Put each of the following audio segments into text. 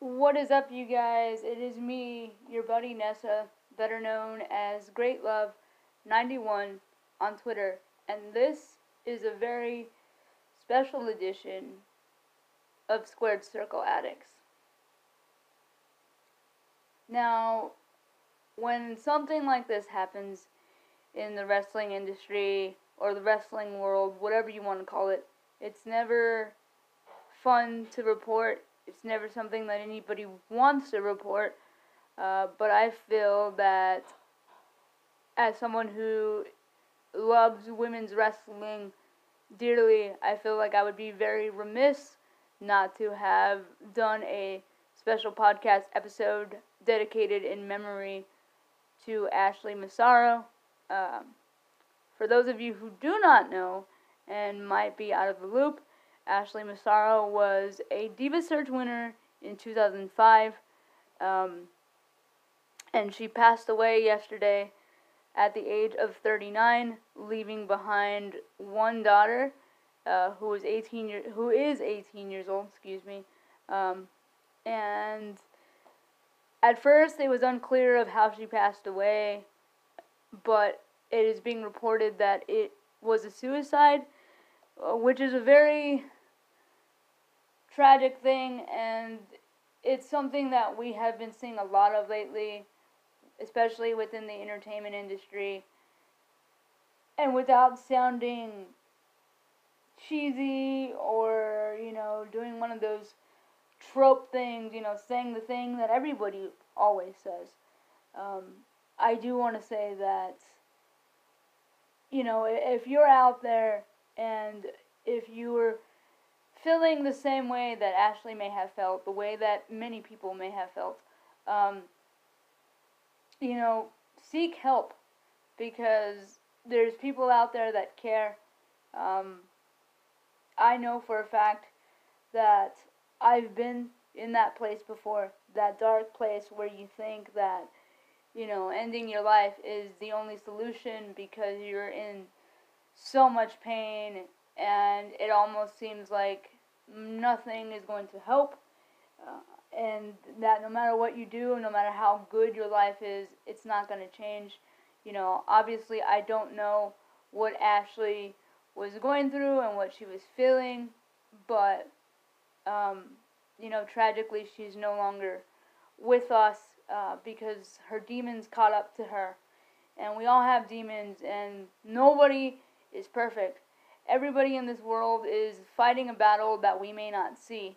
What is up, you guys? It is me, your buddy Nessa, better known as Great Love 91 on Twitter, and this is a very special edition of Squared Circle Addicts. Now, when something like this happens in the wrestling industry or the wrestling world, whatever you want to call it, it's never fun to report it's never something that anybody wants to report. Uh, but I feel that as someone who loves women's wrestling dearly, I feel like I would be very remiss not to have done a special podcast episode dedicated in memory to Ashley Massaro. Um, for those of you who do not know and might be out of the loop, Ashley Massaro was a Diva Search winner in 2005. Um, and she passed away yesterday at the age of 39, leaving behind one daughter uh, who was 18 year, who is 18 years old, excuse me. Um, and at first it was unclear of how she passed away, but it is being reported that it was a suicide, uh, which is a very tragic thing, and it's something that we have been seeing a lot of lately, especially within the entertainment industry. And without sounding cheesy or, you know, doing one of those trope things, you know, saying the thing that everybody always says. Um, I do want to say that, you know, if you're out there and if you were feeling the same way that Ashley may have felt, the way that many people may have felt. Um, you know, seek help because there's people out there that care. Um, I know for a fact that I've been in that place before, that dark place where you think that, you know, ending your life is the only solution because you're in so much pain and it almost seems like nothing is going to help. Uh, and that no matter what you do, no matter how good your life is, it's not going to change. You know, obviously, I don't know what Ashley was going through and what she was feeling, but, um, you know, tragically, she's no longer with us uh, because her demons caught up to her. And we all have demons, and nobody is perfect everybody in this world is fighting a battle that we may not see.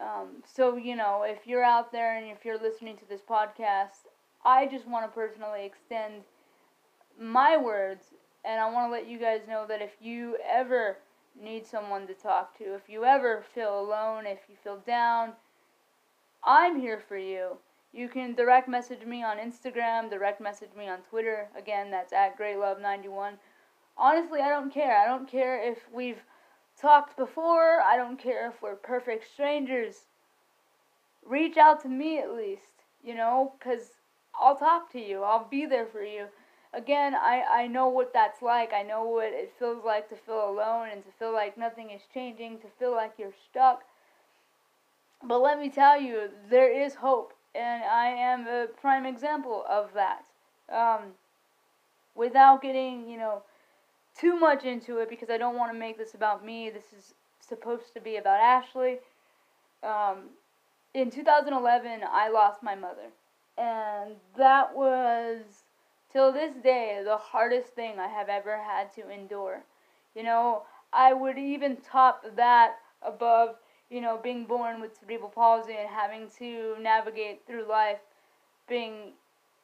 Um, so, you know, if you're out there and if you're listening to this podcast, I just want to personally extend my words and I want to let you guys know that if you ever need someone to talk to, if you ever feel alone, if you feel down, I'm here for you. You can direct message me on Instagram, direct message me on Twitter. Again, that's at GreatLove91 honestly, I don't care. I don't care if we've talked before. I don't care if we're perfect strangers. Reach out to me at least, you know, because I'll talk to you. I'll be there for you. Again, I, I know what that's like. I know what it feels like to feel alone and to feel like nothing is changing, to feel like you're stuck. But let me tell you, there is hope, and I am a prime example of that. Um, without getting, you know, too much into it because I don't want to make this about me. This is supposed to be about Ashley. Um, in 2011, I lost my mother. And that was, till this day, the hardest thing I have ever had to endure. You know, I would even top that above, you know, being born with cerebral palsy and having to navigate through life being,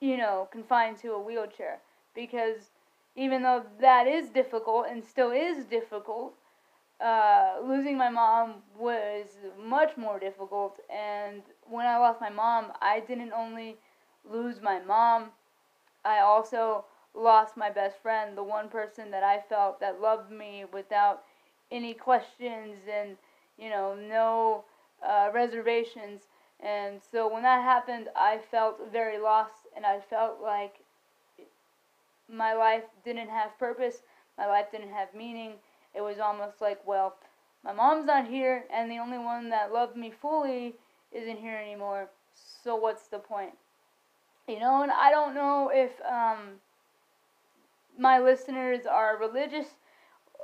you know, confined to a wheelchair. Because even though that is difficult and still is difficult, uh, losing my mom was much more difficult. And when I lost my mom, I didn't only lose my mom, I also lost my best friend, the one person that I felt that loved me without any questions and, you know, no uh, reservations. And so when that happened, I felt very lost and I felt like my life didn't have purpose, my life didn't have meaning. It was almost like, well, my mom's not here, and the only one that loved me fully isn't here anymore. So what's the point? You know, and I don't know if um, my listeners are religious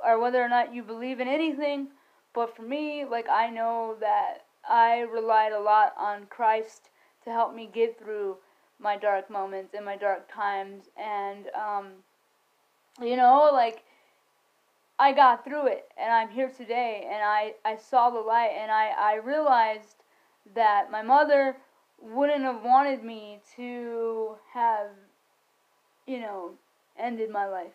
or whether or not you believe in anything, but for me, like I know that I relied a lot on Christ to help me get through my dark moments and my dark times and um, you know, like I got through it and I'm here today and I, I saw the light and I, I realized that my mother wouldn't have wanted me to have, you know, ended my life.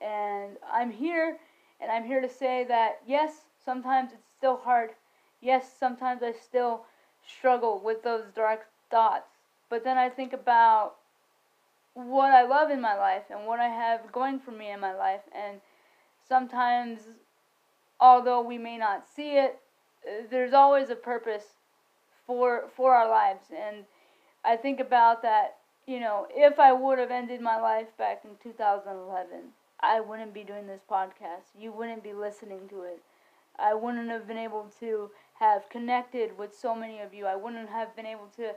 And I'm here and I'm here to say that yes, sometimes it's still hard. Yes, sometimes I still struggle with those dark thoughts. But then I think about what I love in my life and what I have going for me in my life. And sometimes, although we may not see it, there's always a purpose for for our lives. And I think about that. You know, if I would have ended my life back in 2011, I wouldn't be doing this podcast. You wouldn't be listening to it. I wouldn't have been able to have connected with so many of you. I wouldn't have been able to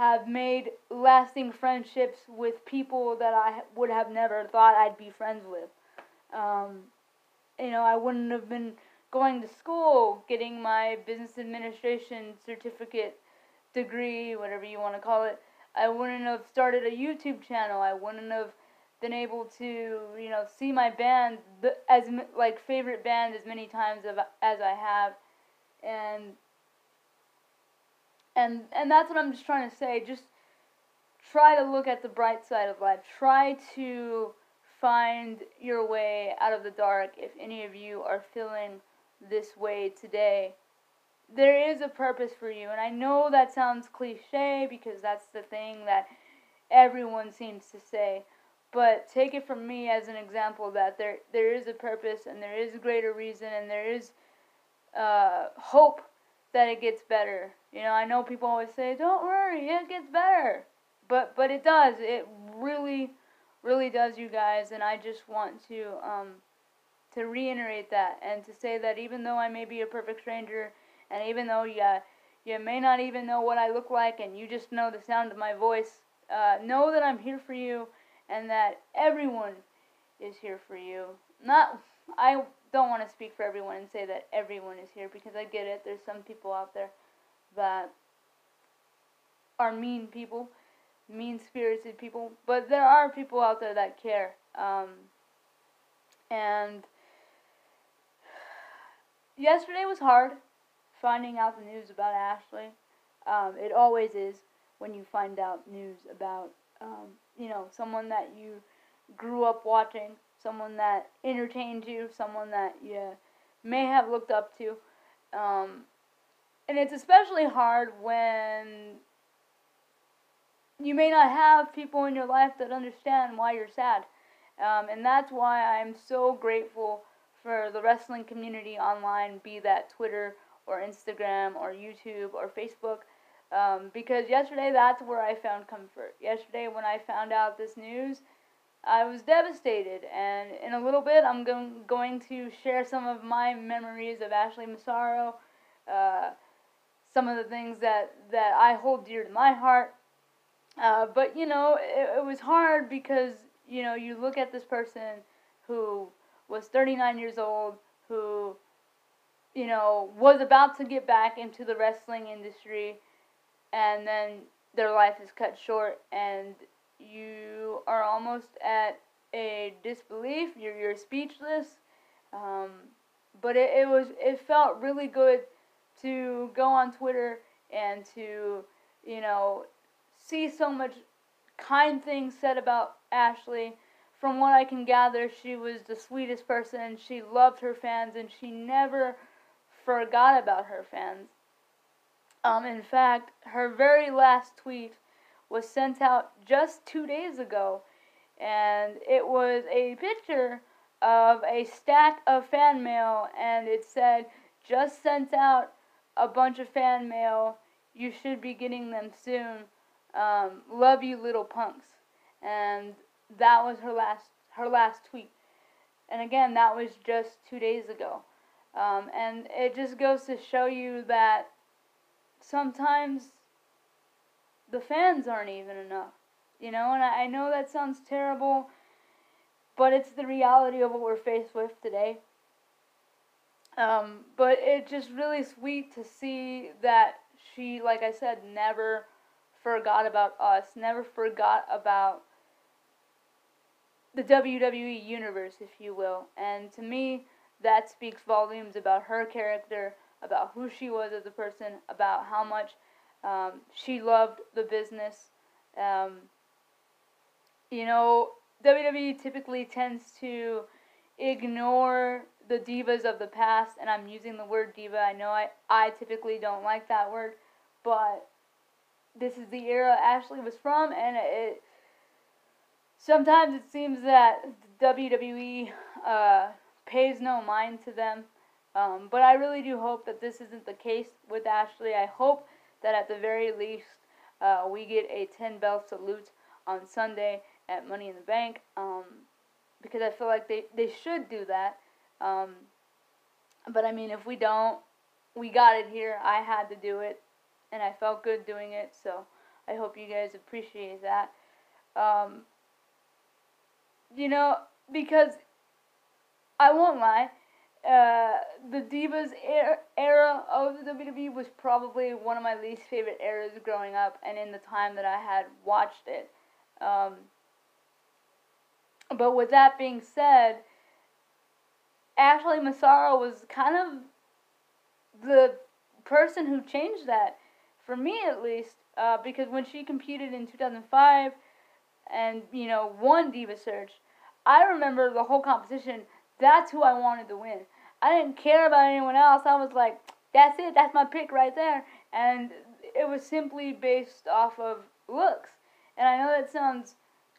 have made lasting friendships with people that I would have never thought I'd be friends with. Um, you know, I wouldn't have been going to school, getting my business administration certificate degree, whatever you want to call it. I wouldn't have started a YouTube channel. I wouldn't have been able to, you know, see my band as like favorite band as many times as I have, and and and that's what I'm just trying to say. Just try to look at the bright side of life. Try to find your way out of the dark if any of you are feeling this way today. There is a purpose for you, and I know that sounds cliche because that's the thing that everyone seems to say. But take it from me as an example that there there is a purpose and there is a greater reason and there is uh, hope that it gets better. You know, I know people always say, "Don't worry, it gets better," but but it does. It really, really does, you guys. And I just want to um, to reiterate that and to say that even though I may be a perfect stranger, and even though you you may not even know what I look like, and you just know the sound of my voice, uh, know that I'm here for you, and that everyone is here for you. Not I don't want to speak for everyone and say that everyone is here because I get it. There's some people out there that are mean people, mean spirited people, but there are people out there that care. Um, and yesterday was hard finding out the news about Ashley. Um, it always is when you find out news about, um, you know, someone that you grew up watching someone that entertained you, someone that you may have looked up to. Um, and it's especially hard when you may not have people in your life that understand why you're sad. Um, and that's why I'm so grateful for the wrestling community online, be that Twitter or Instagram or YouTube or Facebook. Um, because yesterday, that's where I found comfort. Yesterday, when I found out this news, I was devastated, and in a little bit, I'm going going to share some of my memories of Ashley Massaro, uh, some of the things that that I hold dear to my heart. Uh, but you know, it, it was hard because you know you look at this person who was 39 years old, who you know was about to get back into the wrestling industry, and then their life is cut short, and you are almost at a disbelief. You're you're speechless. Um, but it, it was it felt really good to go on Twitter and to you know see so much kind things said about Ashley. From what I can gather, she was the sweetest person. She loved her fans and she never forgot about her fans. Um, in fact, her very last tweet was sent out just two days ago, and it was a picture of a stack of fan mail, and it said, "Just sent out a bunch of fan mail. You should be getting them soon. Um, love you, little punks." And that was her last her last tweet. And again, that was just two days ago. Um, and it just goes to show you that sometimes the fans aren't even enough. You know, and I, I know that sounds terrible, but it's the reality of what we're faced with today. Um, but it's just really sweet to see that she, like I said, never forgot about us, never forgot about the WWE universe, if you will. And to me, that speaks volumes about her character, about who she was as a person, about how much um, she loved the business. Um, you know, WWE typically tends to ignore the divas of the past, and I'm using the word diva. I know I, I typically don't like that word, but this is the era Ashley was from, and it sometimes it seems that WWE uh, pays no mind to them. Um, but I really do hope that this isn't the case with Ashley. I hope that at the very least uh, we get a 10 bell salute on Sunday at Money in the Bank um, because I feel like they, they should do that. Um, but I mean, if we don't, we got it here. I had to do it, and I felt good doing it. So I hope you guys appreciate that. Um, you know, because I won't lie, uh, the Divas era of the WWE was probably one of my least favorite eras growing up, and in the time that I had watched it. Um, but with that being said, Ashley Massaro was kind of the person who changed that, for me at least, uh, because when she competed in 2005 and, you know, won Diva Search, I remember the whole competition. That's who I wanted to win. I didn't care about anyone else. I was like, that's it. That's my pick right there. And it was simply based off of looks. And I know that sounds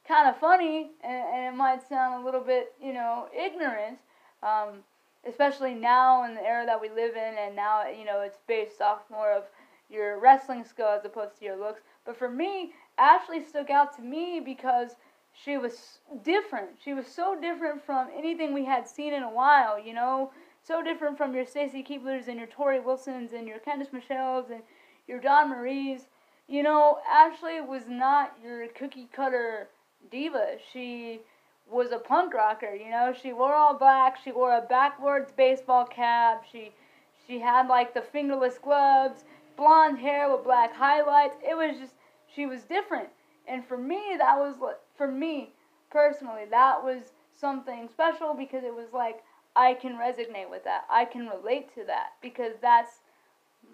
kind of funny, and, and, it might sound a little bit, you know, ignorant, um, especially now in the era that we live in, and now, you know, it's based off more of your wrestling skill as opposed to your looks. But for me, Ashley stuck out to me because she was different. She was so different from anything we had seen in a while, you know, so different from your Stacy Keibler's and your Torrie Wilsons and your Candice Michelle's and your Dawn Marie's. You know, Ashley was not your cookie cutter diva. She was a punk rocker, you know. She wore all black. She wore a backwards baseball cap. She she had like the fingerless gloves, blonde hair with black highlights. It was just she was different. And for me, that was for me personally, that was something special because it was like I can resonate with that. I can relate to that because that's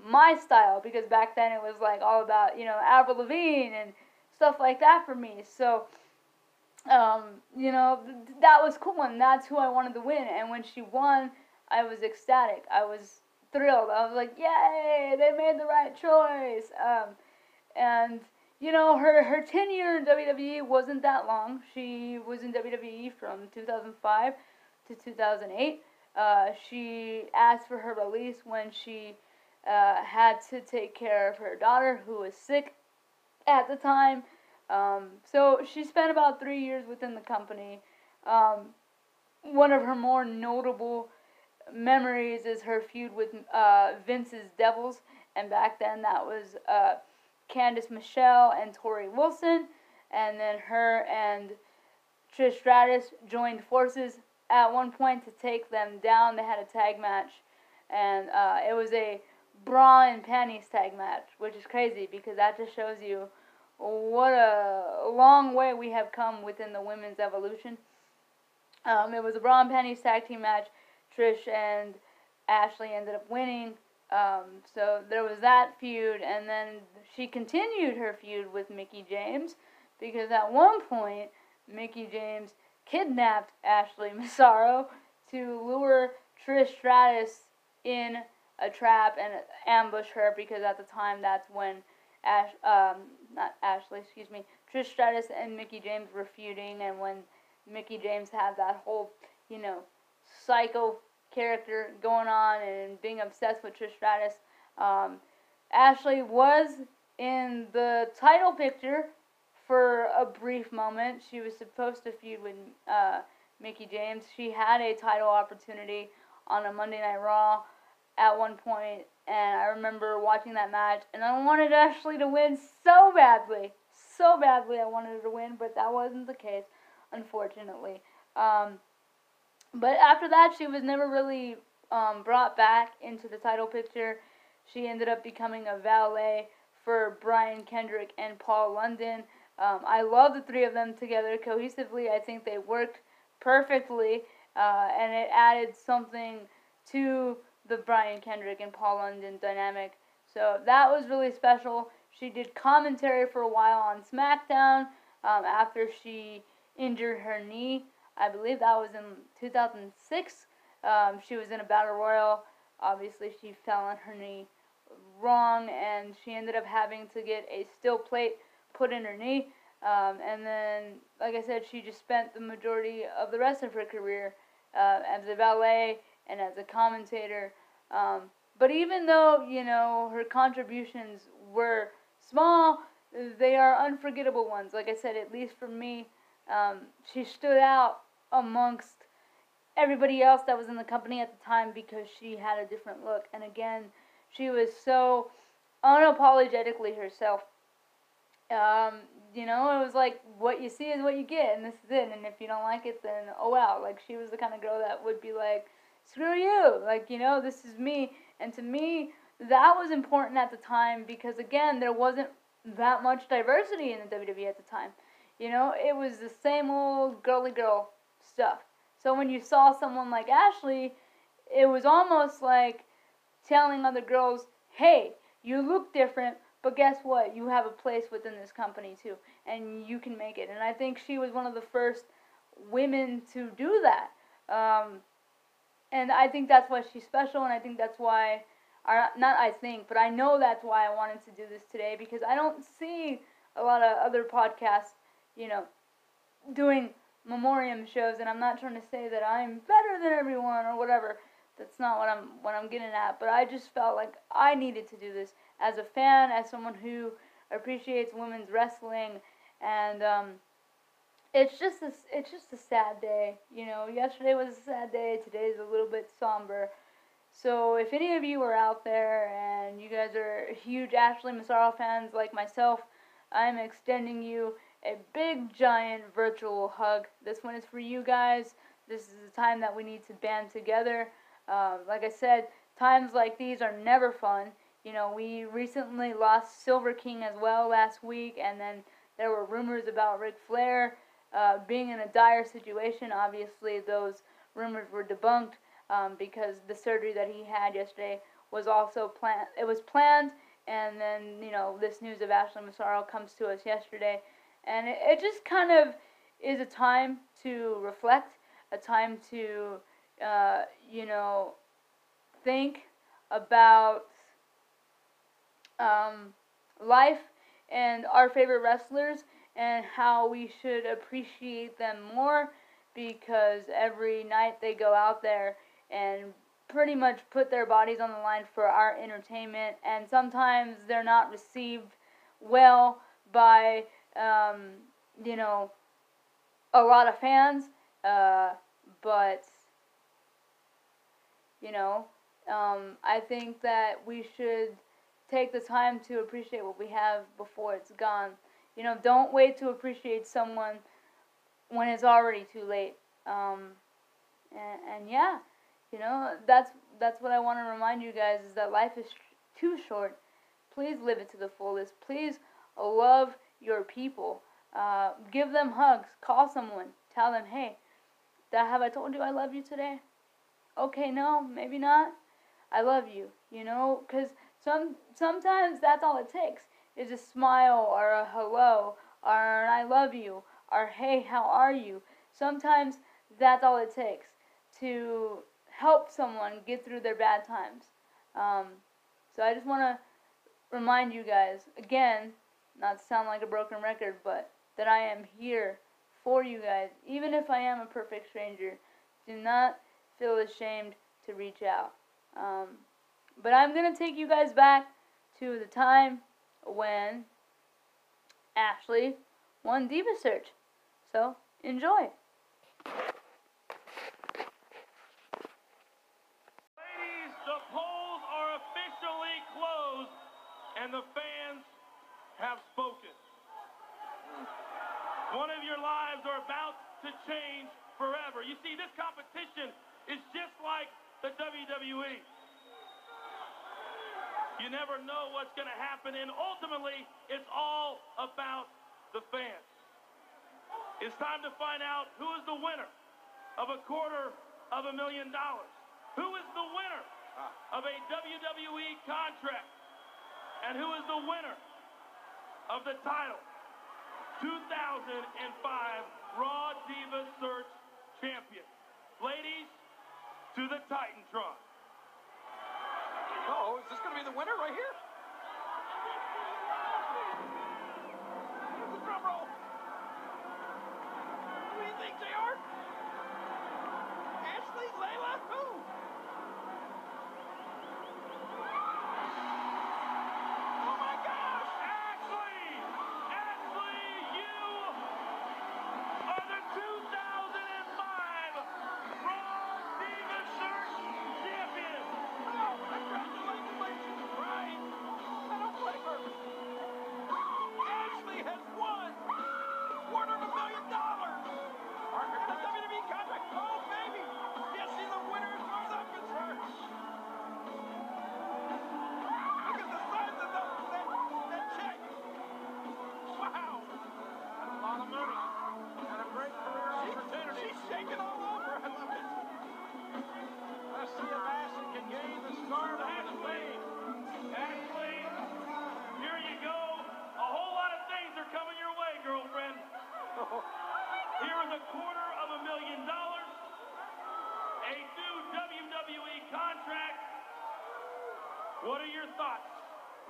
my style. Because back then it was like all about you know Avril Lavigne and stuff like that for me. So um, you know, th- that was cool, and that's who I wanted to win. And when she won, I was ecstatic. I was thrilled. I was like, yay, they made the right choice. Um, and you know, her her tenure in WWE wasn't that long. She was in WWE from 2005 to 2008. Uh, she asked for her release when she uh, had to take care of her daughter, who was sick at the time. Um, so she spent about three years within the company. Um, one of her more notable memories is her feud with uh, Vince's Devils, and back then that was uh, Candice Michelle and Torrie Wilson, and then her and Trish Stratus joined forces at one point to take them down. They had a tag match, and uh, it was a bra and panties tag match, which is crazy because that just shows you what a long way we have come within the women's evolution. Um, it was a bra and panties tag team match. Trish and Ashley ended up winning. Um, so there was that feud, and then she continued her feud with Mickie James because at one point Mickie James kidnapped Ashley Massaro to lure Trish Stratus in a trap and ambush her because at the time that's when Ash, um, not Ashley, excuse me, Trish Stratus and Mickie James were feuding, and when Mickie James had that whole, you know, psycho character going on and being obsessed with Trish Stratus, um, Ashley was in the title picture for a brief moment. She was supposed to feud with uh, Mickie James. She had a title opportunity on a Monday Night Raw at one point, and I remember watching that match, and I wanted Ashley to win so badly, so badly. I wanted her to win, but that wasn't the case, unfortunately. Um, but after that, she was never really um, brought back into the title picture. She ended up becoming a valet for Brian Kendrick and Paul London. Um, I love the three of them together cohesively. I think they worked perfectly, uh, and it added something to the Brian Kendrick and Paul London dynamic. So that was really special. She did commentary for a while on SmackDown um, after she injured her knee. I believe that was in 2006. Um, she was in a battle royal. Obviously, she fell on her knee wrong, and she ended up having to get a steel plate put in her knee. Um, and then, like I said, she just spent the majority of the rest of her career uh, as a valet and as a commentator. Um, but even though, you know, her contributions were small, they are unforgettable ones. Like I said, at least for me, um, she stood out amongst everybody else that was in the company at the time because she had a different look. And again, she was so unapologetically herself. Um, you know, it was like what you see is what you get, and this is it. And if you don't like it, then oh well. Like she was the kind of girl that would be like, screw you. Like you know, this is me. And to me, that was important at the time because again, there wasn't that much diversity in the WWE at the time. You know, it was the same old girly girl stuff. So when you saw someone like Ashley, it was almost like telling other girls, hey, you look different, but guess what? You have a place within this company too, and you can make it. And I think she was one of the first women to do that. Um, and I think that's why she's special, and I think that's why, or not I think, but I know that's why I wanted to do this today because I don't see a lot of other podcasts, you know, doing memoriam shows, and I'm not trying to say that I'm better than everyone or whatever. That's not what I'm what I'm getting at. But I just felt like I needed to do this as a fan, as someone who appreciates women's wrestling, and um, it's just a, it's just a sad day. You know, yesterday was a sad day. Today's a little bit somber. So if any of you are out there and you guys are huge Ashley Massaro fans like myself, I'm extending you a big giant virtual hug. This one is for you guys. This is the time that we need to band together. Um, like I said, times like these are never fun. You know, we recently lost Silver King as well last week, and then there were rumors about Ric Flair uh, being in a dire situation. Obviously, those rumors were debunked um, because the surgery that he had yesterday was also planned. It was planned, and then you know this news of Ashley Massaro comes to us yesterday, and it, it just kind of is a time to reflect, a time to uh, you know, think about um, life and our favorite wrestlers and how we should appreciate them more because every night they go out there and pretty much put their bodies on the line for our entertainment. And sometimes they're not received well by um, you know a lot of fans uh, but you know, um, I think that we should take the time to appreciate what we have before it's gone. You know, don't wait to appreciate someone when it's already too late. Um, and, and yeah, you know, that's that's what I want to remind you guys is that life is too short. Please live it to the fullest. Please love your people. Uh, give them hugs. Call someone. Tell them, hey, that have I told you I love you today? Okay, no, maybe not. I love you, you know, because some sometimes that's all it takes is a smile or a hello or an I love you or hey, how are you? Sometimes that's all it takes to help someone get through their bad times. Um, so I just want to remind you guys again, not to sound like a broken record, but that I am here for you guys, even if I am a perfect stranger. Do not feel ashamed to reach out. Um, but I'm going to take you guys back to the time when Ashley won Diva Search. So, enjoy. Ladies, the polls are officially closed, and the fans have spoken. One of your lives are about to change forever. You see, this competition is just like the WWE. You never know what's going to happen, and ultimately, it's all about the fans. It's time to find out who is the winner of a quarter of a million dollars. Who is the winner of a WWE contract? And who is the winner of the title? 2005 Raw Diva Search Champion. Ladies, to the Titan Titantron. Oh, is this going to be the winner right here? The drum roll. Who do you think they are? Ashley, Leyla, who?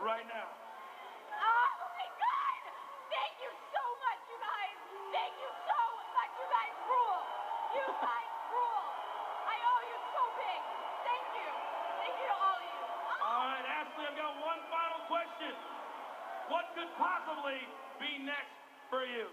Right now? Oh my god! Thank you so much, you guys! Thank you so much, you guys rule! You guys rule! I owe you so big! Thank you! Thank you to all of you! All right, Ashley, I've got one final question. What could possibly be next for you?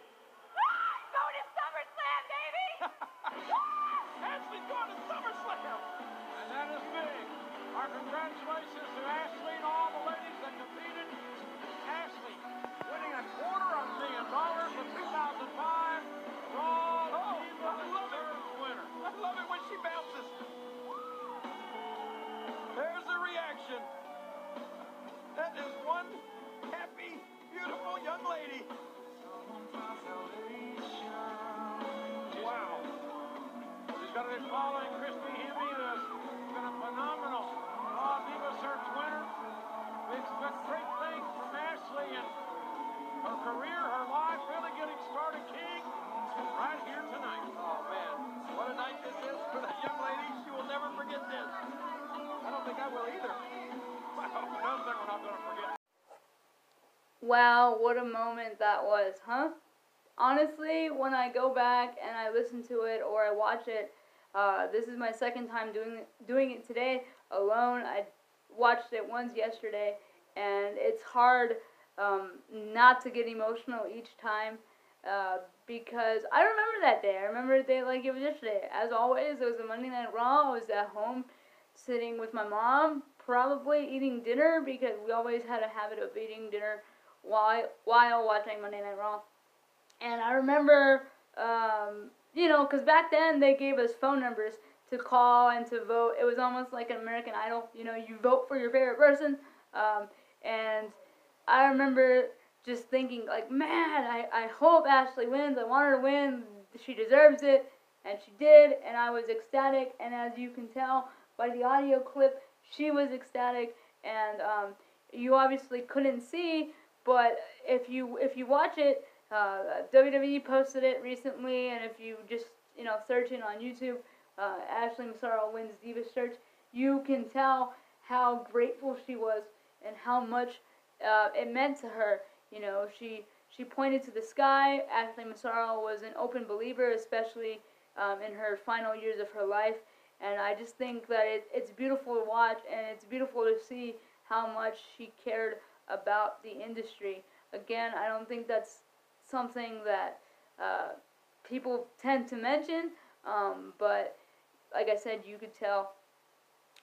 She's going to be following Christy Hemme, who's been a phenomenal Raw Diva Search winner. We expect great things from Ashley and her career, her life, really getting started king right here tonight. Oh man, what a night this is for that young lady. She will never forget this. I don't think I will either. Wow, another thing we're not going to forget. Wow, what a moment that was, huh? Honestly, when I go back and I listen to it or I watch it, uh, this is my second time doing it, doing it today alone. I watched it once yesterday, and it's hard um, not to get emotional each time uh, because I remember that day. I remember the day like it was yesterday. As always, it was a Monday Night Raw. I was at home sitting with my mom, probably eating dinner because we always had a habit of eating dinner while while watching Monday Night Raw. And I remember, um, you know, because back then they gave us phone numbers to call and to vote. It was almost like an American Idol. You know, you vote for your favorite person. Um, and I remember just thinking, like, man, I, I hope Ashley wins. I want her to win. She deserves it. And she did. And I was ecstatic. And as you can tell by the audio clip, she was ecstatic. And um, you obviously couldn't see, but if you if you watch it, uh, WWE posted it recently, and if you just you know search it on YouTube, uh, Ashley Massaro wins Divas Search, you can tell how grateful she was and how much uh, it meant to her. You know, she she pointed to the sky. Ashley Massaro was an open believer, especially um, in her final years of her life. And I just think that it, it's beautiful to watch, and it's beautiful to see how much she cared about the industry. Again, I don't think that's something that uh, people tend to mention, um, but like I said, you could tell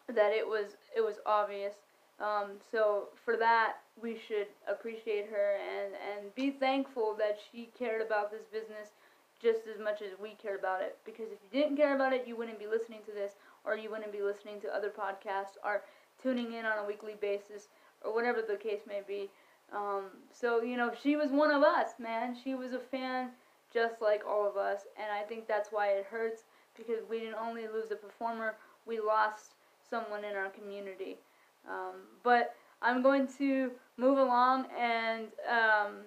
that it was it was obvious. Um, so for that, we should appreciate her and and be thankful that she cared about this business just as much as we care about it. Because if you didn't care about it, you wouldn't be listening to this, or you wouldn't be listening to other podcasts, or tuning in on a weekly basis, or whatever the case may be. Um, so, you know, she was one of us, man. She was a fan just like all of us, and I think that's why it hurts because we didn't only lose a performer, we lost someone in our community. Um, but I'm going to move along and um,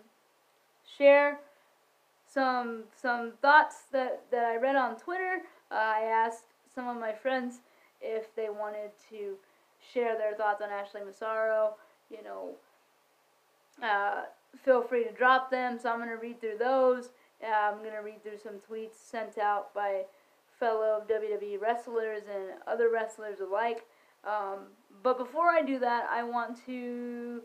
share some some thoughts that, that I read on Twitter. Uh, I asked some of my friends if they wanted to share their thoughts on Ashley Massaro. You know, uh, feel free to drop them. So I'm going to read through those. Uh, I'm going to read through some tweets sent out by fellow WWE wrestlers and other wrestlers alike. Um, but before I do that, I want to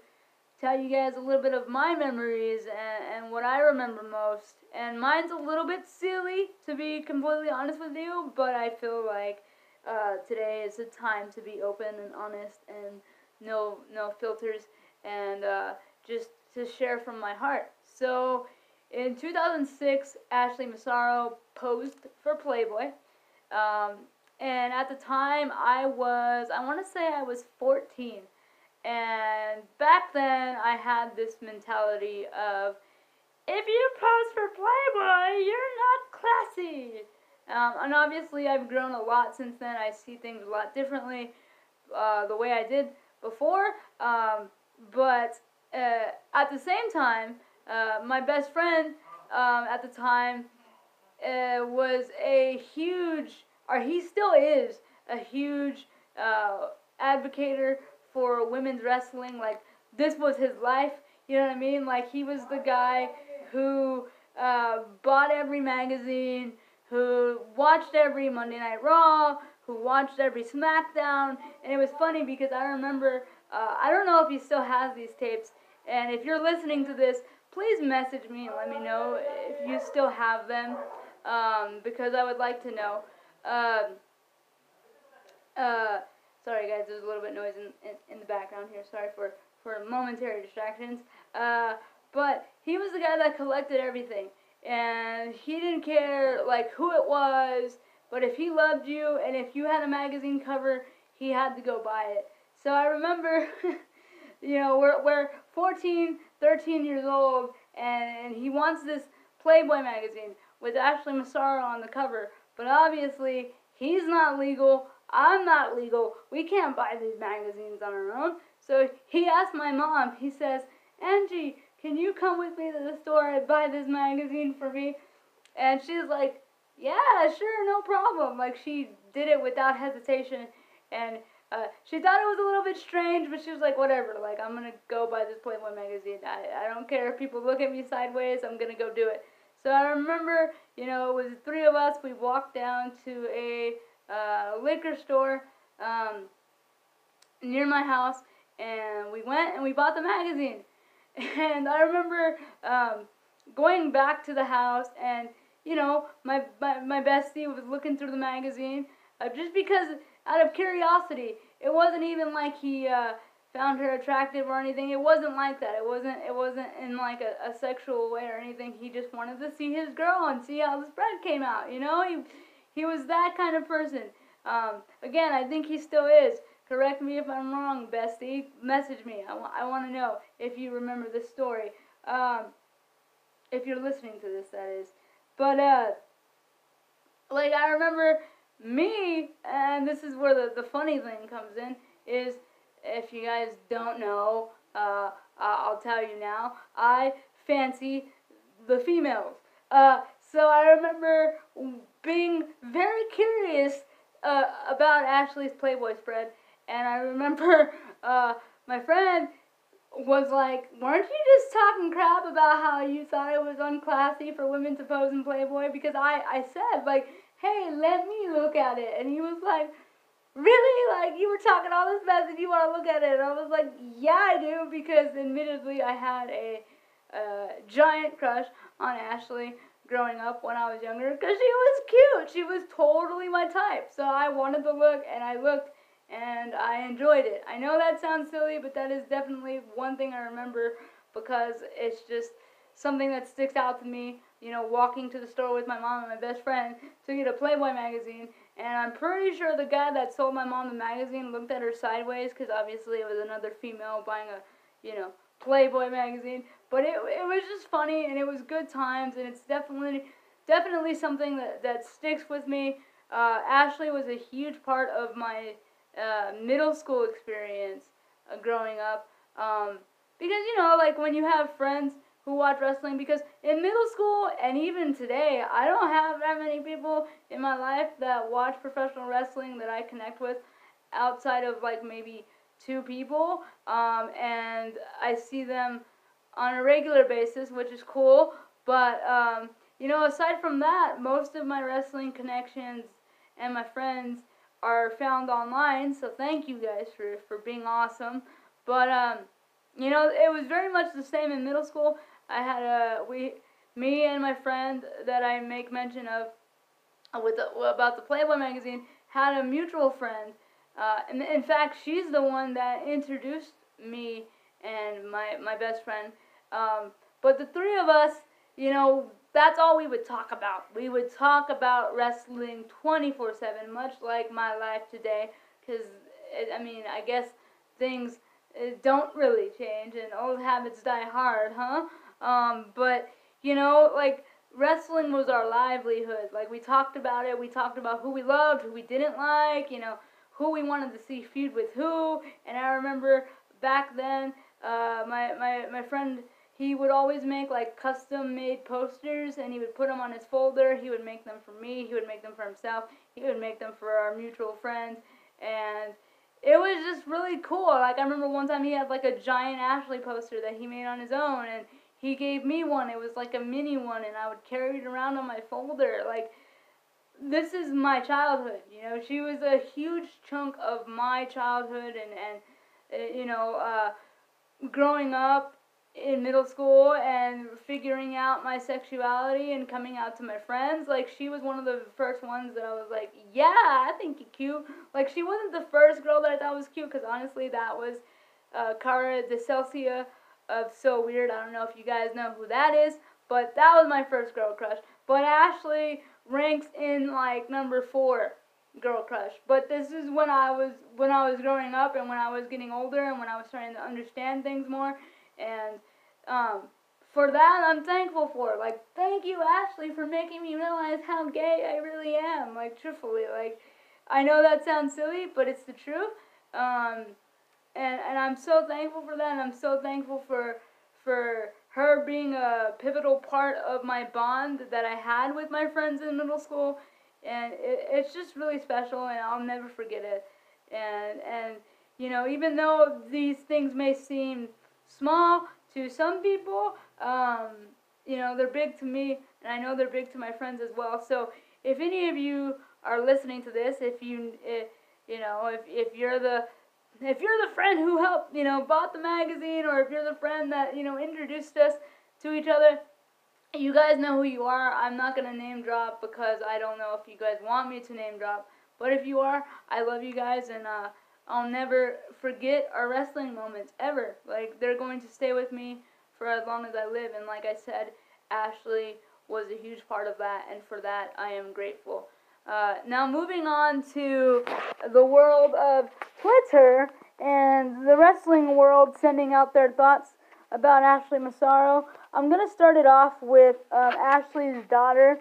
tell you guys a little bit of my memories and, and what I remember most. And mine's a little bit silly, to be completely honest with you, but I feel like uh, today is a time to be open and honest and no no filters and uh, just to share from my heart. So in 2006, Ashley Massaro posed for Playboy. Um, and at the time, I was, I want to say I was 14. And back then, I had this mentality of, if you pose for Playboy, you're not classy. Um, and obviously, I've grown a lot since then. I see things a lot differently uh, the way I did before. Um, but uh, at the same time, uh, my best friend um, at the time uh, was a huge, or he still is, a huge uh, advocator for women's wrestling. Like, this was his life. You know what I mean? Like, he was the guy who uh, bought every magazine, who watched every Monday Night Raw, who watched every SmackDown. And it was funny because I remember, uh, I don't know if he still has these tapes. And if you're listening to this, please message me and let me know if you still have them um, because I would like to know. Um, uh, sorry guys, there's a little bit noise in, in, in, the background here. Sorry for, for momentary distractions. Uh, but he was the guy that collected everything. And he didn't care like who it was, but if he loved you and if you had a magazine cover, he had to go buy it. So I remember, you know, we're, we're 14, 13 years old, and he wants this Playboy magazine with Ashley Massaro on the cover. But obviously, he's not legal. I'm not legal. We can't buy these magazines on our own. So he asked my mom, he says, Angie, can you come with me to the store and buy this magazine for me? And she's like, yeah, sure, no problem. Like, she did it without hesitation. And uh, she thought it was a little bit strange, but she was like, whatever, like, I'm gonna go buy this Playboy magazine. I, I don't care if people look at me sideways, I'm gonna go do it. So I remember, you know, it was three of us. We walked down to a uh, liquor store um, near my house, and we went and we bought the magazine. And I remember um, going back to the house, and you know, my, my my bestie was looking through the magazine uh, just because out of curiosity. It wasn't even like he uh, found her attractive or anything. It wasn't like that. It wasn't. It wasn't in like a, a sexual way or anything. He just wanted to see his girl and see how the spread came out. You know, he he was that kind of person. Um, again, I think he still is. Correct me if I'm wrong, bestie. Message me. I, I want to know if you remember this story. Um, if you're listening to this, that is. But uh, like I remember me, and this is where the, the funny thing comes in, is if you guys don't know, uh, I'll tell you now, I fancy the females. Uh, so I remember being very curious uh, about Ashley's Playboy spread, and I remember uh, my friend was like, weren't you just talking crap about how you thought it was unclassy for women to pose in Playboy? Because I, I said, like, hey, let me look at it. And he was like, really? Like, you were talking all this mess and you want to look at it? And I was like, yeah, I do, because admittedly I had a uh, giant crush on Ashley growing up when I was younger because she was cute. She was totally my type. So I wanted to look and I looked and I enjoyed it. I know that sounds silly, but that is definitely one thing I remember because it's just something that sticks out to me. You know, walking to the store with my mom and my best friend to get a Playboy magazine, and I'm pretty sure the guy that sold my mom the magazine looked at her sideways because obviously it was another female buying a, you know, Playboy magazine. But it, it was just funny and it was good times and it's definitely definitely something that, that sticks with me. Uh, Ashley was a huge part of my uh, middle school experience uh, growing up. Um, because, you know, like when you have friends who watch wrestling, because in middle school and even today, I don't have that many people in my life that watch professional wrestling that I connect with outside of like maybe two people. Um, and I see them on a regular basis, which is cool. But, um, you know, aside from that, most of my wrestling connections and my friends are found online. So thank you guys for, for being awesome. But, um, you know, it was very much the same in middle school. I had a, we, me and my friend that I make mention of with the, about the Playboy magazine had a mutual friend. Uh, and in fact, she's the one that introduced me and my, my best friend. Um, but the three of us, you know, that's all we would talk about. We would talk about wrestling 24 7, much like my life today. Because, I mean, I guess things uh, don't really change and old habits die hard, huh? Um, but, you know, like, wrestling was our livelihood. Like, we talked about it. We talked about who we loved, who we didn't like, you know, who we wanted to see feud with who. And I remember back then, uh, my, my, my friend he would always make like custom made posters and he would put them on his folder. He would make them for me, he would make them for himself, he would make them for our mutual friends. And it was just really cool. Like I remember one time he had like a giant Ashley poster that he made on his own and he gave me one. It was like a mini one and I would carry it around on my folder. Like this is my childhood, you know. She was a huge chunk of my childhood and and uh, you know, uh growing up in middle school and figuring out my sexuality and coming out to my friends. Like she was one of the first ones that I was like, yeah, I think you're cute. Like she wasn't the first girl that I thought was cute because honestly that was uh, Cara DeLizia of So Weird. I don't know if you guys know who that is, but that was my first girl crush. But Ashley ranks in like number four girl crush. But this is when I was when I was growing up and when I was getting older and when I was starting to understand things more and um, for that, I'm thankful for. Like, thank you, Ashley, for making me realize how gay I really am. Like, truthfully, like, I know that sounds silly, but it's the truth. Um, and and I'm so thankful for that. And I'm so thankful for for her being a pivotal part of my bond that I had with my friends in middle school. And it, it's just really special, and I'll never forget it. And and you know, even though these things may seem small to some people. Um, you know, they're big to me, and I know they're big to my friends as well. So if any of you are listening to this, if you, if, you know, if, if you're the if you're the friend who helped, you know, bought the magazine, or if you're the friend that, you know, introduced us to each other, you guys know who you are. I'm not to name drop because I don't know if you guys want me to name drop. But if you are, I love you guys, and uh, I'll never forget our wrestling moments ever. Like they're going to stay with me for as long as I live. And like I said, Ashley was a huge part of that, and for that I am grateful. Uh, now moving on to the world of Twitter and the wrestling world sending out their thoughts about Ashley Massaro. I'm gonna start it off with um, Ashley's daughter,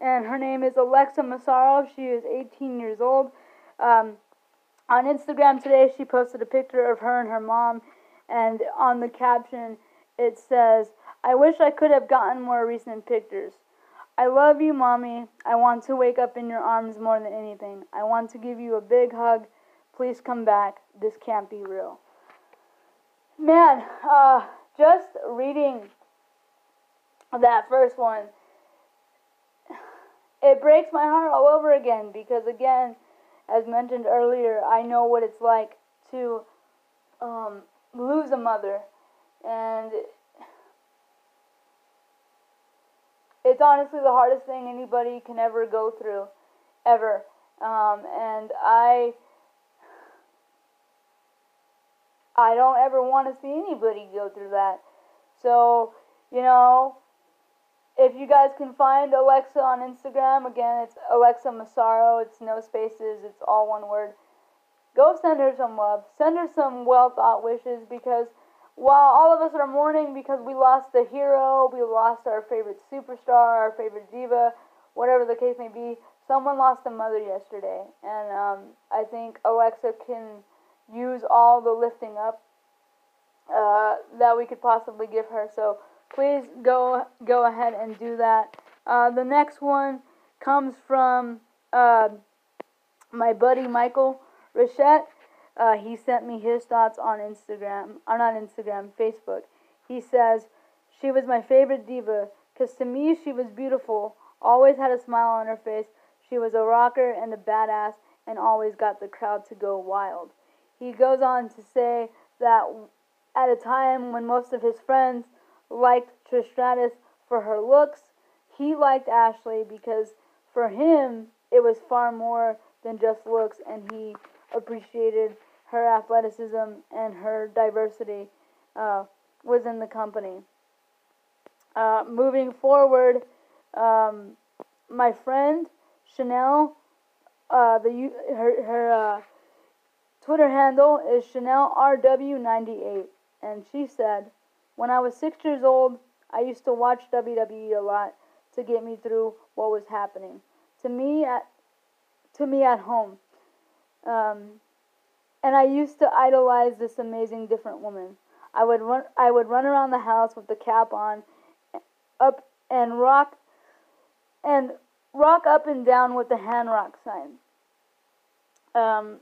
and her name is Alexa Massaro. She is 18 years old. Um, on Instagram today, she posted a picture of her and her mom, and on the caption, it says, I wish I could have gotten more recent pictures. I love you, Mommy. I want to wake up in your arms more than anything. I want to give you a big hug. Please come back. This can't be real. Man, uh, just reading that first one, it breaks my heart all over again because, again, as mentioned earlier, I know what it's like to um, lose a mother, and it's honestly the hardest thing anybody can ever go through, ever. Um, and I, I don't ever want to see anybody go through that. So, you know, if you guys can find Alexa on Instagram, again, it's Alexa Massaro. It's no spaces. It's all one word. Go send her some love. Send her some well thought wishes because while all of us are mourning because we lost a hero, we lost our favorite superstar, our favorite diva, whatever the case may be, someone lost a mother yesterday. And um, I think Alexa can use all the lifting up uh, that we could possibly give her. So please go go ahead and do that. Uh, the next one comes from uh, my buddy Michael Richette. Uh, he sent me his thoughts on Instagram, or not Instagram, Facebook. He says, She was my favorite diva, because to me she was beautiful, always had a smile on her face. She was a rocker and a badass, and always got the crowd to go wild. He goes on to say that at a time when most of his friends liked Trish for her looks, he liked Ashley because for him it was far more than just looks, and he appreciated her athleticism and her diversity uh, within the company. Uh, moving forward, um, my friend Chanel, uh, the her her uh, Twitter handle is Chanel RW98, and she said, "When I was six years old, I used to watch WWE a lot to get me through what was happening to me at to me at home." Um, and I used to idolize this amazing different woman. I would run I would run around the house with the cap on up and rock and rock up and down with the hand rock sign. Um,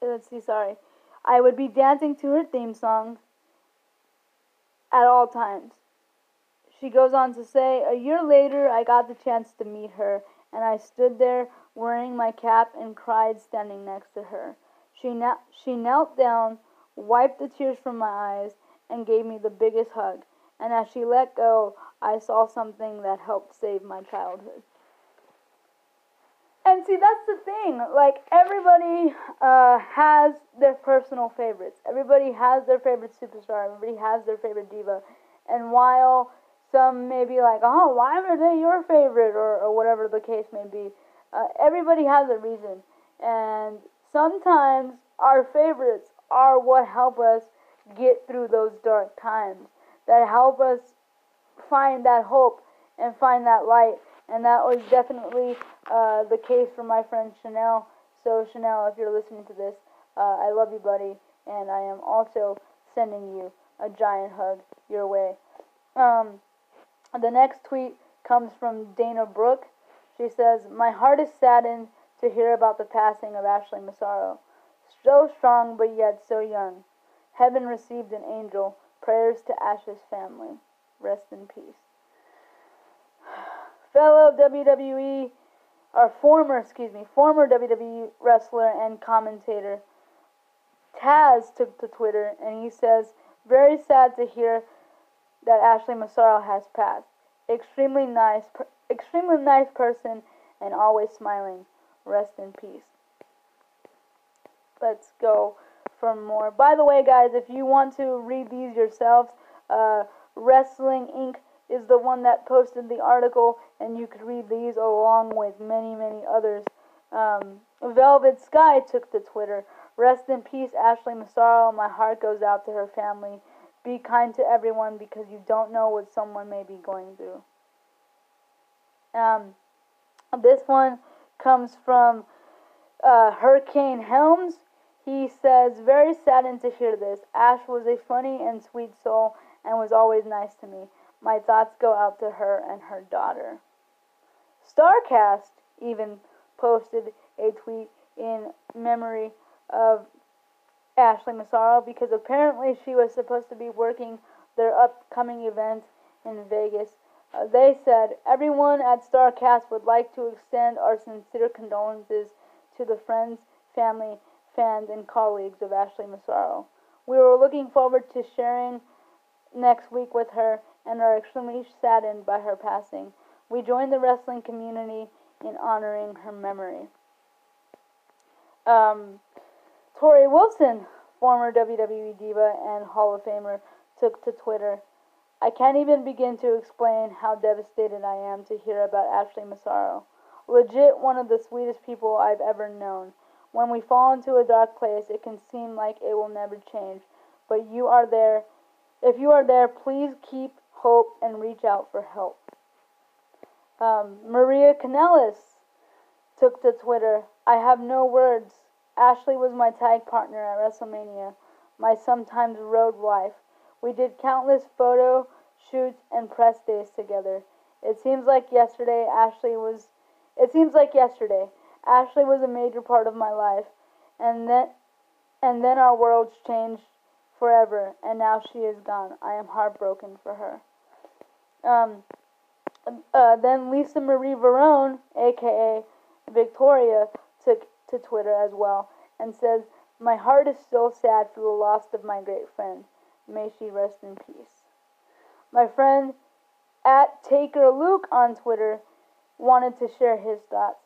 let's see, sorry. I would be dancing to her theme song at all times. She goes on to say, A year later, I got the chance to meet her, and I stood there wearing my cap and cried standing next to her. She, knelt, she knelt down, wiped the tears from my eyes, and gave me the biggest hug. And as she let go, I saw something that helped save my childhood. And see, that's the thing. Like, everybody uh, has their personal favorites. Everybody has their favorite superstar. Everybody has their favorite diva. And while some may be like, oh, why are they your favorite? Or, or whatever the case may be, uh, everybody has a reason. And Sometimes our favorites are what help us get through those dark times, that help us find that hope and find that light. And that was definitely uh, the case for my friend Chanel. So, Chanel, if you're listening to this, uh, I love you, buddy. And I am also sending you a giant hug your way. Um, the next tweet comes from Dana Brooke. She says, My heart is saddened to hear about the passing of Ashley Massaro. So strong, but yet so young. Heaven received an angel. Prayers to Ash's family. Rest in peace. Fellow WWE, or former, excuse me, former WWE wrestler and commentator Taz took to Twitter and he says, Very sad to hear that Ashley Massaro has passed. Extremely nice, per- extremely nice person and always smiling. Rest in peace. Let's go for more. By the way, guys, if you want to read these yourselves, uh, Wrestling Inc. is the one that posted the article, and you could read these along with many, many others. Um, Velvet Sky took to Twitter. Rest in peace, Ashley Massaro. My heart goes out to her family. Be kind to everyone because you don't know what someone may be going through. Um, this one comes from uh, Hurricane Helms. He says, Very saddened to hear this. Ash was a funny and sweet soul and was always nice to me. My thoughts go out to her and her daughter. Starrcast even posted a tweet in memory of Ashley Massaro because apparently she was supposed to be working their upcoming event in Vegas uh, they said, Everyone at Starrcast would like to extend our sincere condolences to the friends, family, fans, and colleagues of Ashley Massaro. We were looking forward to sharing next week with her and are extremely saddened by her passing. We join the wrestling community in honoring her memory. Um, Torrie Wilson, former WWE diva and Hall of Famer, took to Twitter I can't even begin to explain how devastated I am to hear about Ashley Massaro. Legit one of the sweetest people I've ever known. When we fall into a dark place, it can seem like it will never change, but you are there. If you are there, please keep hope and reach out for help. Um, Maria Kanellis took to Twitter. I have no words. Ashley was my tag partner at WrestleMania, my sometimes road wife. We did countless photo shoots and press days together. It seems like yesterday Ashley was it seems like yesterday. Ashley was a major part of my life and then and then our worlds changed forever and now she is gone. I am heartbroken for her. Um, uh, then Lisa Marie Varon, aka Victoria, took to Twitter as well and says, My heart is still sad for the loss of my great friend. May she rest in peace. My friend at Taker Luke on Twitter wanted to share his thoughts.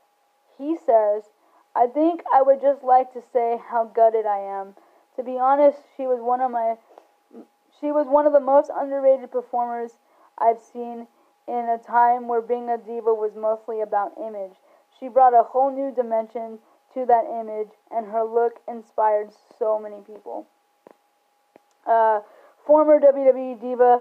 He says, I think I would just like to say how gutted I am. To be honest, she was one of my she was one of the most underrated performers I've seen in a time where being a diva was mostly about image. She brought a whole new dimension to that image, and her look inspired so many people. Uh, former WWE diva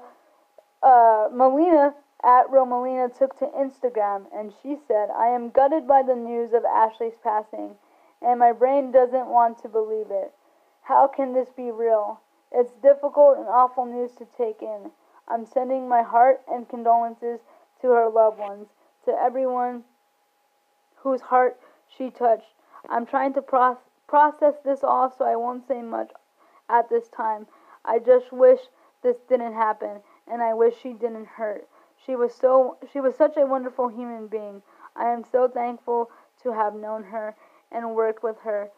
uh, Melina at Romalina took to Instagram and she said, I am gutted by the news of Ashley's passing, and my brain doesn't want to believe it. How can this be real? It's difficult and awful news to take in. I'm sending my heart and condolences to her loved ones, to everyone whose heart she touched. I'm trying to pro- process this all, so I won't say much at this time. I just wish this didn't happen, and I wish she didn't hurt. She was so she was such a wonderful human being. I am so thankful to have known her and worked with her.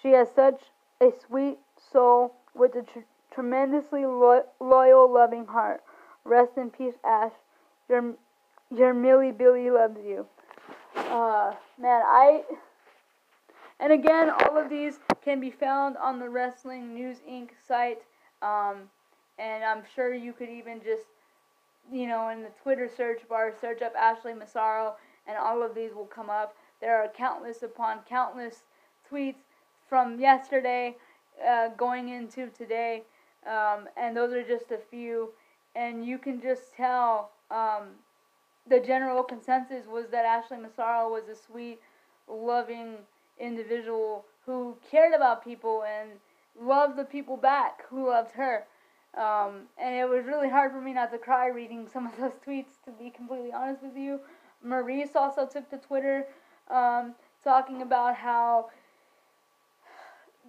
She has such a sweet soul with a tr- tremendously lo- loyal, loving heart. Rest in peace, Ash. Your your Millie Billy loves you. Uh, man, I. And again, all of these can be found on the Wrestling News Inc. site. Um, and I'm sure you could even just, you know, in the Twitter search bar, search up Ashley Massaro, and all of these will come up. There are countless upon countless tweets from yesterday uh, going into today, um, and those are just a few. And you can just tell um, the general consensus was that Ashley Massaro was a sweet, loving individual who cared about people and loved the people back who loved her. Um, and it was really hard for me not to cry reading some of those tweets, to be completely honest with you. Maryse also took to Twitter um, talking about how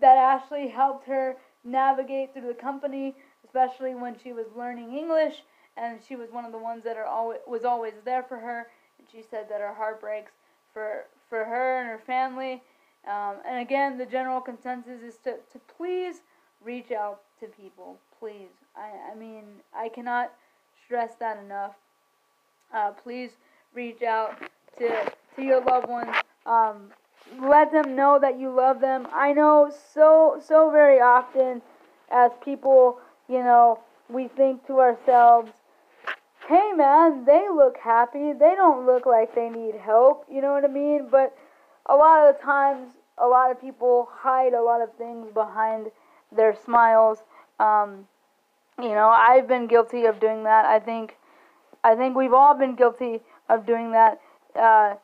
that Ashley helped her navigate through the company, especially when she was learning English, and she was one of the ones that are always was always there for her. And she said that her heart breaks for for her and her family. Um, and again, the general consensus is to, to please reach out to people. Please. I, I mean, I cannot stress that enough. Uh, please reach out to, to your loved ones. Um, let them know that you love them. I know so, so very often as people, you know, we think to ourselves, hey man, they look happy. They don't look like they need help. You know what I mean? But a lot of the times, a lot of people hide a lot of things behind their smiles. Um, you know, I've been guilty of doing that. I think, I think we've all been guilty of doing that. Uh,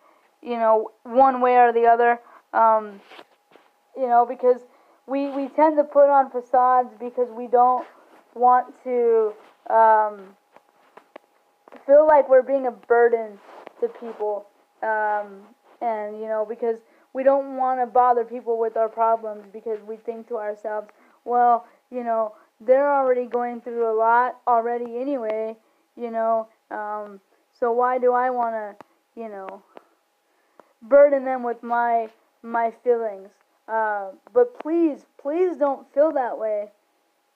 you know, one way or the other. Um, you know, because we we tend to put on facades because we don't want to um, feel like we're being a burden to people. Um, and you know, because we don't want to bother people with our problems because we think to ourselves, well, you know, they're already going through a lot already anyway, you know, um, so why do I want to, you know, burden them with my my feelings? Uh, but please, please don't feel that way,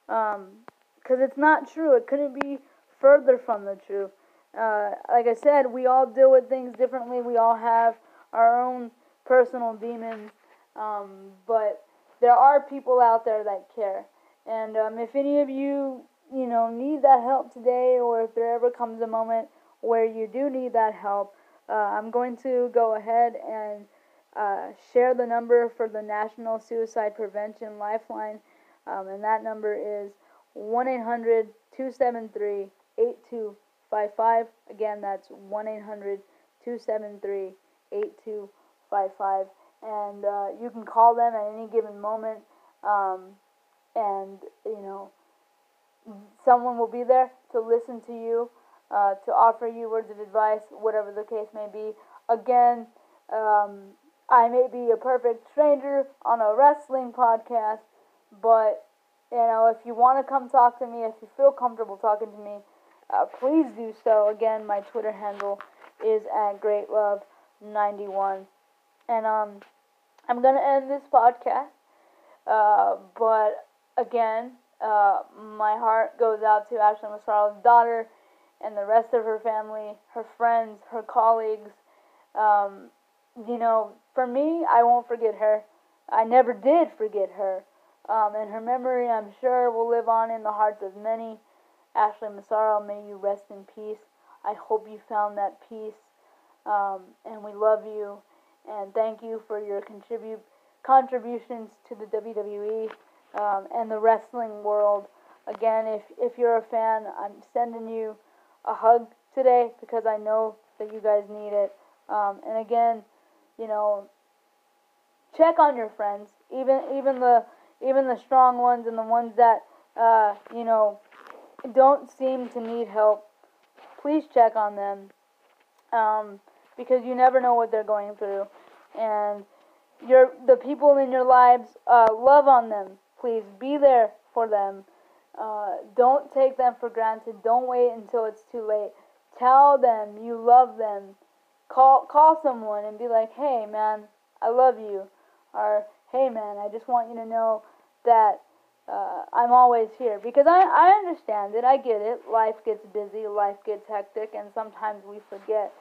because um, it's not true. It couldn't be further from the truth. Uh, like I said, we all deal with things differently. We all have our own personal demons, um, but there are people out there that care. And um, if any of you you know, need that help today, or if there ever comes a moment where you do need that help, uh, I'm going to go ahead and uh, share the number for the National Suicide Prevention Lifeline, um, and that number is 1 800 273 8255. Again, that's 1 800 273 8255. And uh, you can call them at any given moment, um, and you know, someone will be there to listen to you, uh, to offer you words of advice, whatever the case may be. Again, um, I may be a perfect stranger on a wrestling podcast, but you know, if you want to come talk to me, if you feel comfortable talking to me, uh, please do so. Again, my Twitter handle is at greatlove91, and um, I'm gonna end this podcast. Uh, but again, uh, my heart goes out to Ashley Massaro's daughter and the rest of her family, her friends, her colleagues. Um, you know, for me, I won't forget her. I never did forget her. Um, and her memory, I'm sure, will live on in the hearts of many. Ashley Massaro, may you rest in peace. I hope you found that peace. Um, and we love you. And thank you for your contribute contributions to the WWE um, and the wrestling world. Again, if, if you're a fan, I'm sending you a hug today because I know that you guys need it. Um, and again, you know, check on your friends, even even the even the strong ones and the ones that uh, you know don't seem to need help. Please check on them um, because you never know what they're going through, and your the people in your lives uh, love on them. Please be there for them. Uh, don't take them for granted. Don't wait until it's too late. Tell them you love them. Call call someone and be like, "Hey, man, I love you," or "Hey, man, I just want you to know that uh, I'm always here." Because I I understand it. I get it. Life gets busy. Life gets hectic, and sometimes we forget.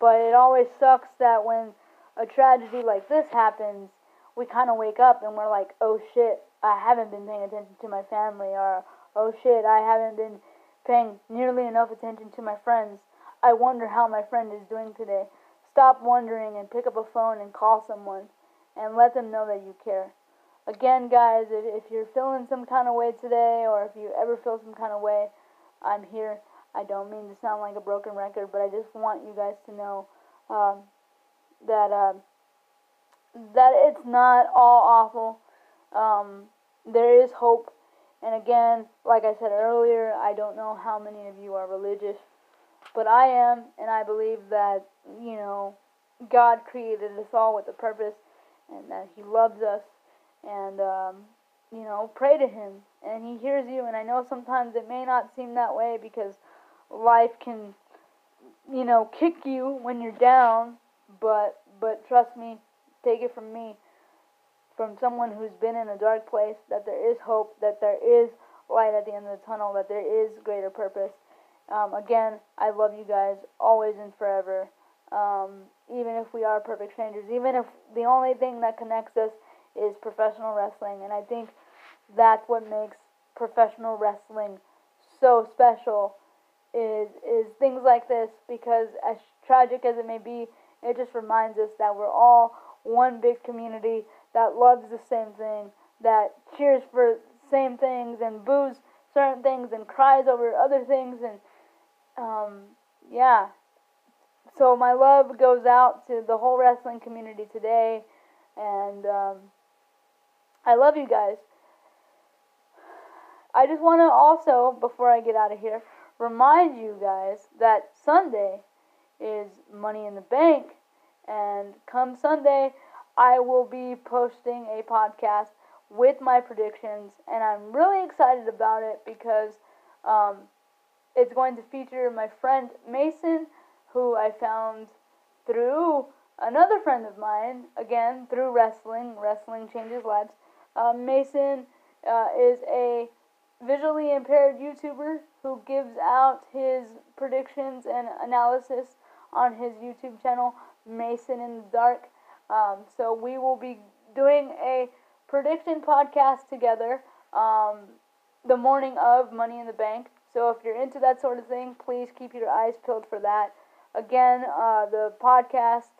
But it always sucks that when a tragedy like this happens, we kind of wake up and we're like, "Oh shit, I haven't been paying attention to my family," or Oh shit, I haven't been paying nearly enough attention to my friends. I wonder how my friend is doing today. Stop wondering and pick up a phone and call someone and let them know that you care. Again, guys, if, if you're feeling some kind of way today or if you ever feel some kind of way, I'm here. I don't mean to sound like a broken record, but I just want you guys to know um, that uh, that it's not all awful. Um, there is hope and again, like I said earlier, I don't know how many of you are religious, but I am, and I believe that, you know, God created us all with a purpose and that He loves us. And, um, you know, pray to Him, and He hears you. And I know sometimes it may not seem that way because life can, you know, kick you when you're down, but, but trust me, take it from me from someone who's been in a dark place that there is hope, that there is light at the end of the tunnel, that there is greater purpose. Um, again, I love you guys always and forever. Um, even if we are perfect strangers, even if the only thing that connects us is professional wrestling, and I think that's what makes professional wrestling so special is is things like this because as tragic as it may be, it just reminds us that we're all one big community that loves the same thing, that cheers for same things and boos certain things and cries over other things and um, yeah. So my love goes out to the whole wrestling community today, and um, I love you guys. I just want to also, before I get out of here, remind you guys that Sunday is Money in the Bank, and come Sunday, I will be posting a podcast with my predictions, and I'm really excited about it because um, it's going to feature my friend Mason, who I found through another friend of mine, again through wrestling. Wrestling changes lives. Um, Mason uh, is a visually impaired YouTuber who gives out his predictions and analysis on his YouTube channel, Mason in the Dark. Um, so we will be doing a prediction podcast together. Um, the morning of Money in the Bank. So if you're into that sort of thing, please keep your eyes peeled for that. Again, uh, the podcast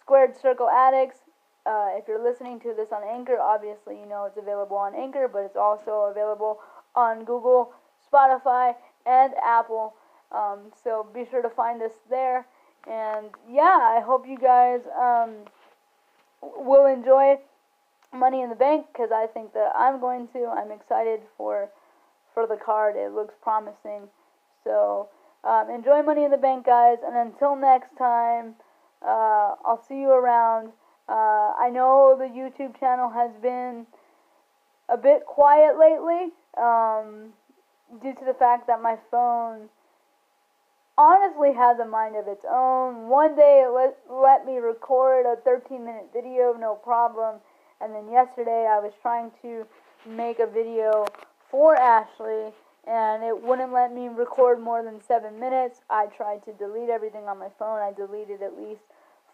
Squared Circle Addicts. Uh, if you're listening to this on Anchor, obviously you know it's available on Anchor, but it's also available on Google, Spotify, and Apple. Um, so be sure to find us there. And yeah, I hope you guys um, will enjoy Money in the Bank because I think that I'm going to. I'm excited for for the card. It looks promising. So um, enjoy Money in the Bank, guys. And until next time, uh, I'll see you around. Uh, I know the YouTube channel has been a bit quiet lately um, due to the fact that my phone honestly has a mind of its own. One day it let, let me record a 13 minute video, no problem. And then yesterday I was trying to make a video for Ashley and it wouldn't let me record more than seven minutes. I tried to delete everything on my phone. I deleted at least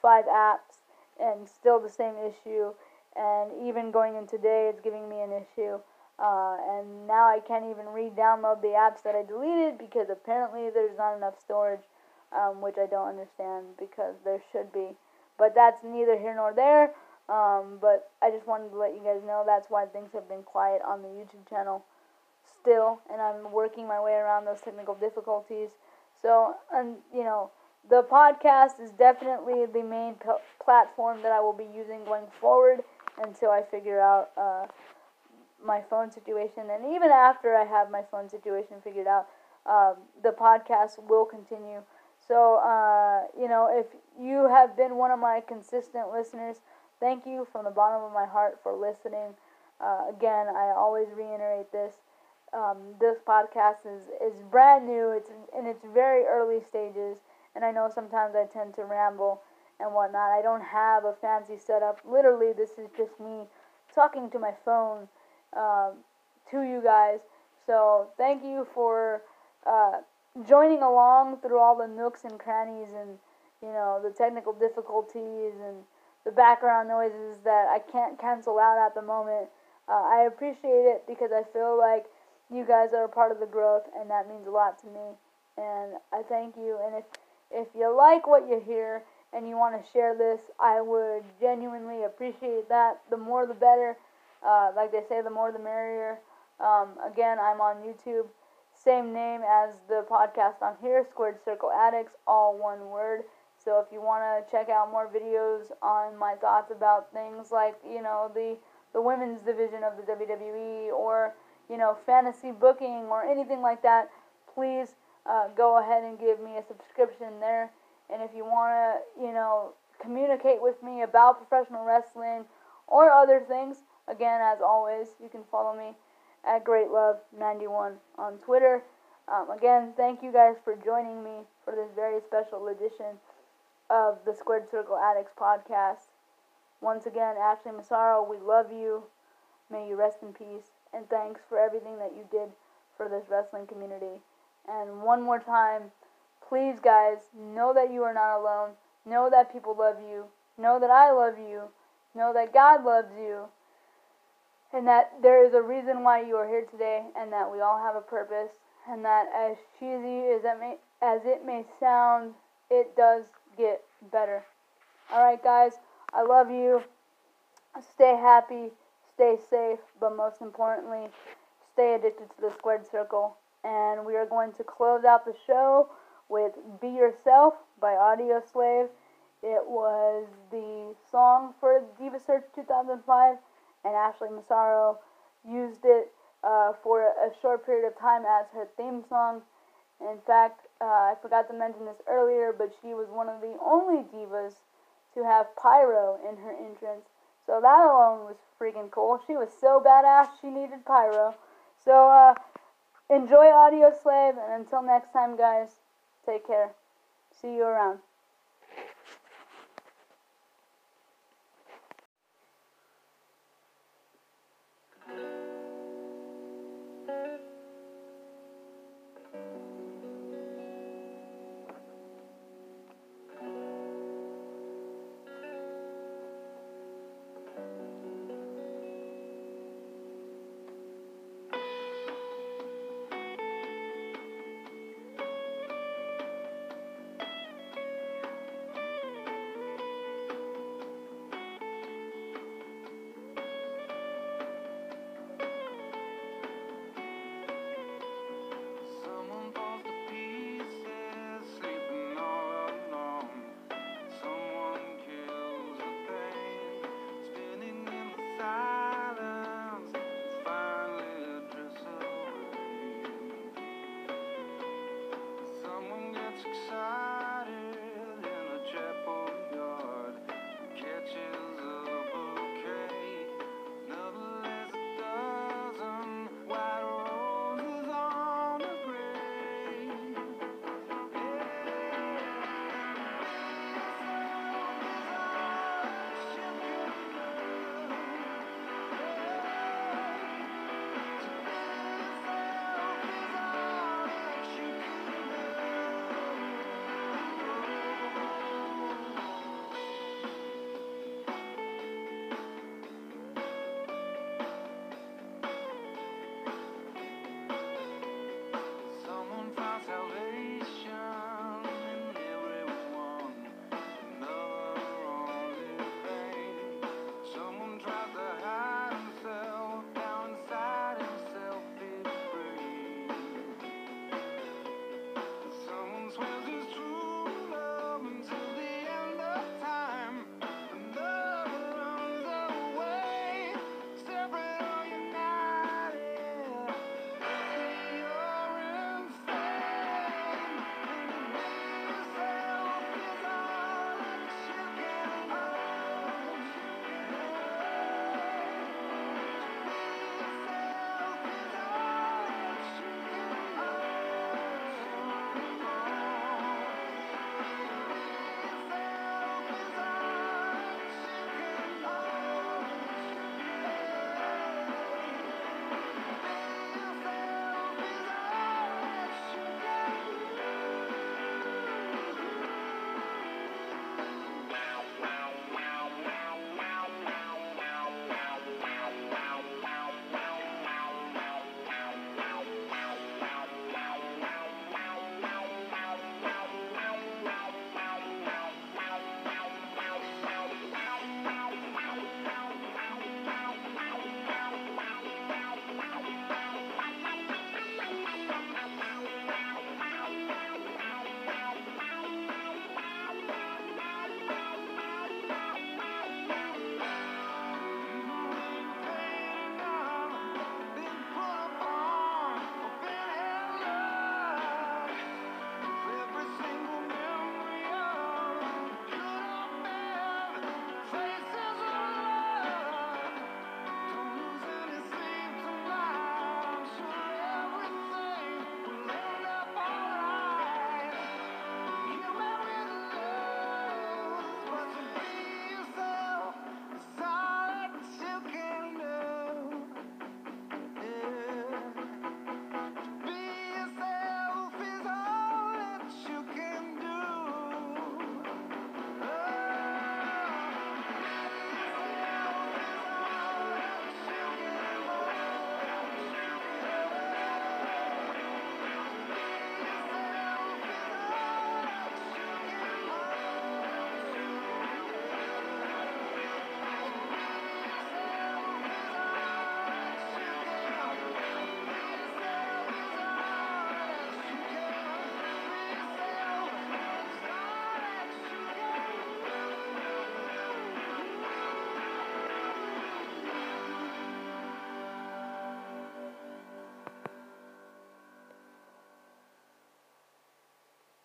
five apps and still the same issue. And even going in today, it's giving me an issue. Uh, and now I can't even re-download the apps that I deleted because apparently there's not enough storage, um, which I don't understand because there should be. But that's neither here nor there. Um, but I just wanted to let you guys know that's why things have been quiet on the YouTube channel still, and I'm working my way around those technical difficulties. So, and you know, the podcast is definitely the main platform that I will be using going forward until I figure out uh, my phone situation. And even after I have my phone situation figured out, um, the podcast will continue. So, uh, you know, if you have been one of my consistent listeners, thank you from the bottom of my heart for listening. Uh, again, I always reiterate this. Um, this podcast is, is brand new. It's in its very early stages, and I know sometimes I tend to ramble and whatnot. I don't have a fancy setup. Literally, this is just me talking to my phone um, to you guys. So thank you for uh, joining along through all the nooks and crannies and you know the technical difficulties and the background noises that I can't cancel out at the moment. Uh, I appreciate it because I feel like you guys are a part of the growth, and that means a lot to me. And I thank you. And if if you like what you hear and you want to share this, I would genuinely appreciate that. The more, the better. Uh, like they say, the more, the merrier. Um, again, I'm on YouTube. Same name as the podcast on here, Squared Circle Addicts, all one word. So if you want to check out more videos on my thoughts about things like, you know, the the women's division of the WWE or you know, fantasy booking or anything like that, please uh, go ahead and give me a subscription there. And if you want to, you know, communicate with me about professional wrestling or other things, again, as always, you can follow me at GreatLove91 on Twitter. Um, again, thank you guys for joining me for this very special edition of the Squared Circle Addicts podcast. Once again, Ashley Massaro, we love you. May you rest in peace and thanks for everything that you did for this wrestling community. And one more time, please, guys, know that you are not alone. Know that people love you. Know that I love you. Know that God loves you. And that there is a reason why you are here today, and that we all have a purpose. And that as cheesy as it may, as it may sound, it does get better. Alright, guys, I love you. Stay happy stay safe, but most importantly, stay addicted to the squared circle. And we are going to close out the show with Be Yourself by Audioslave. It was the song for Diva Search 2005, and Ashley Massaro used it uh, for a short period of time as her theme song. In fact, uh, I forgot to mention this earlier, but she was one of the only divas to have pyro in her entrance. So that alone was freaking cool. She was so badass, she needed pyro. So, uh, enjoy Audioslave, and until next time, guys, take care. See you around.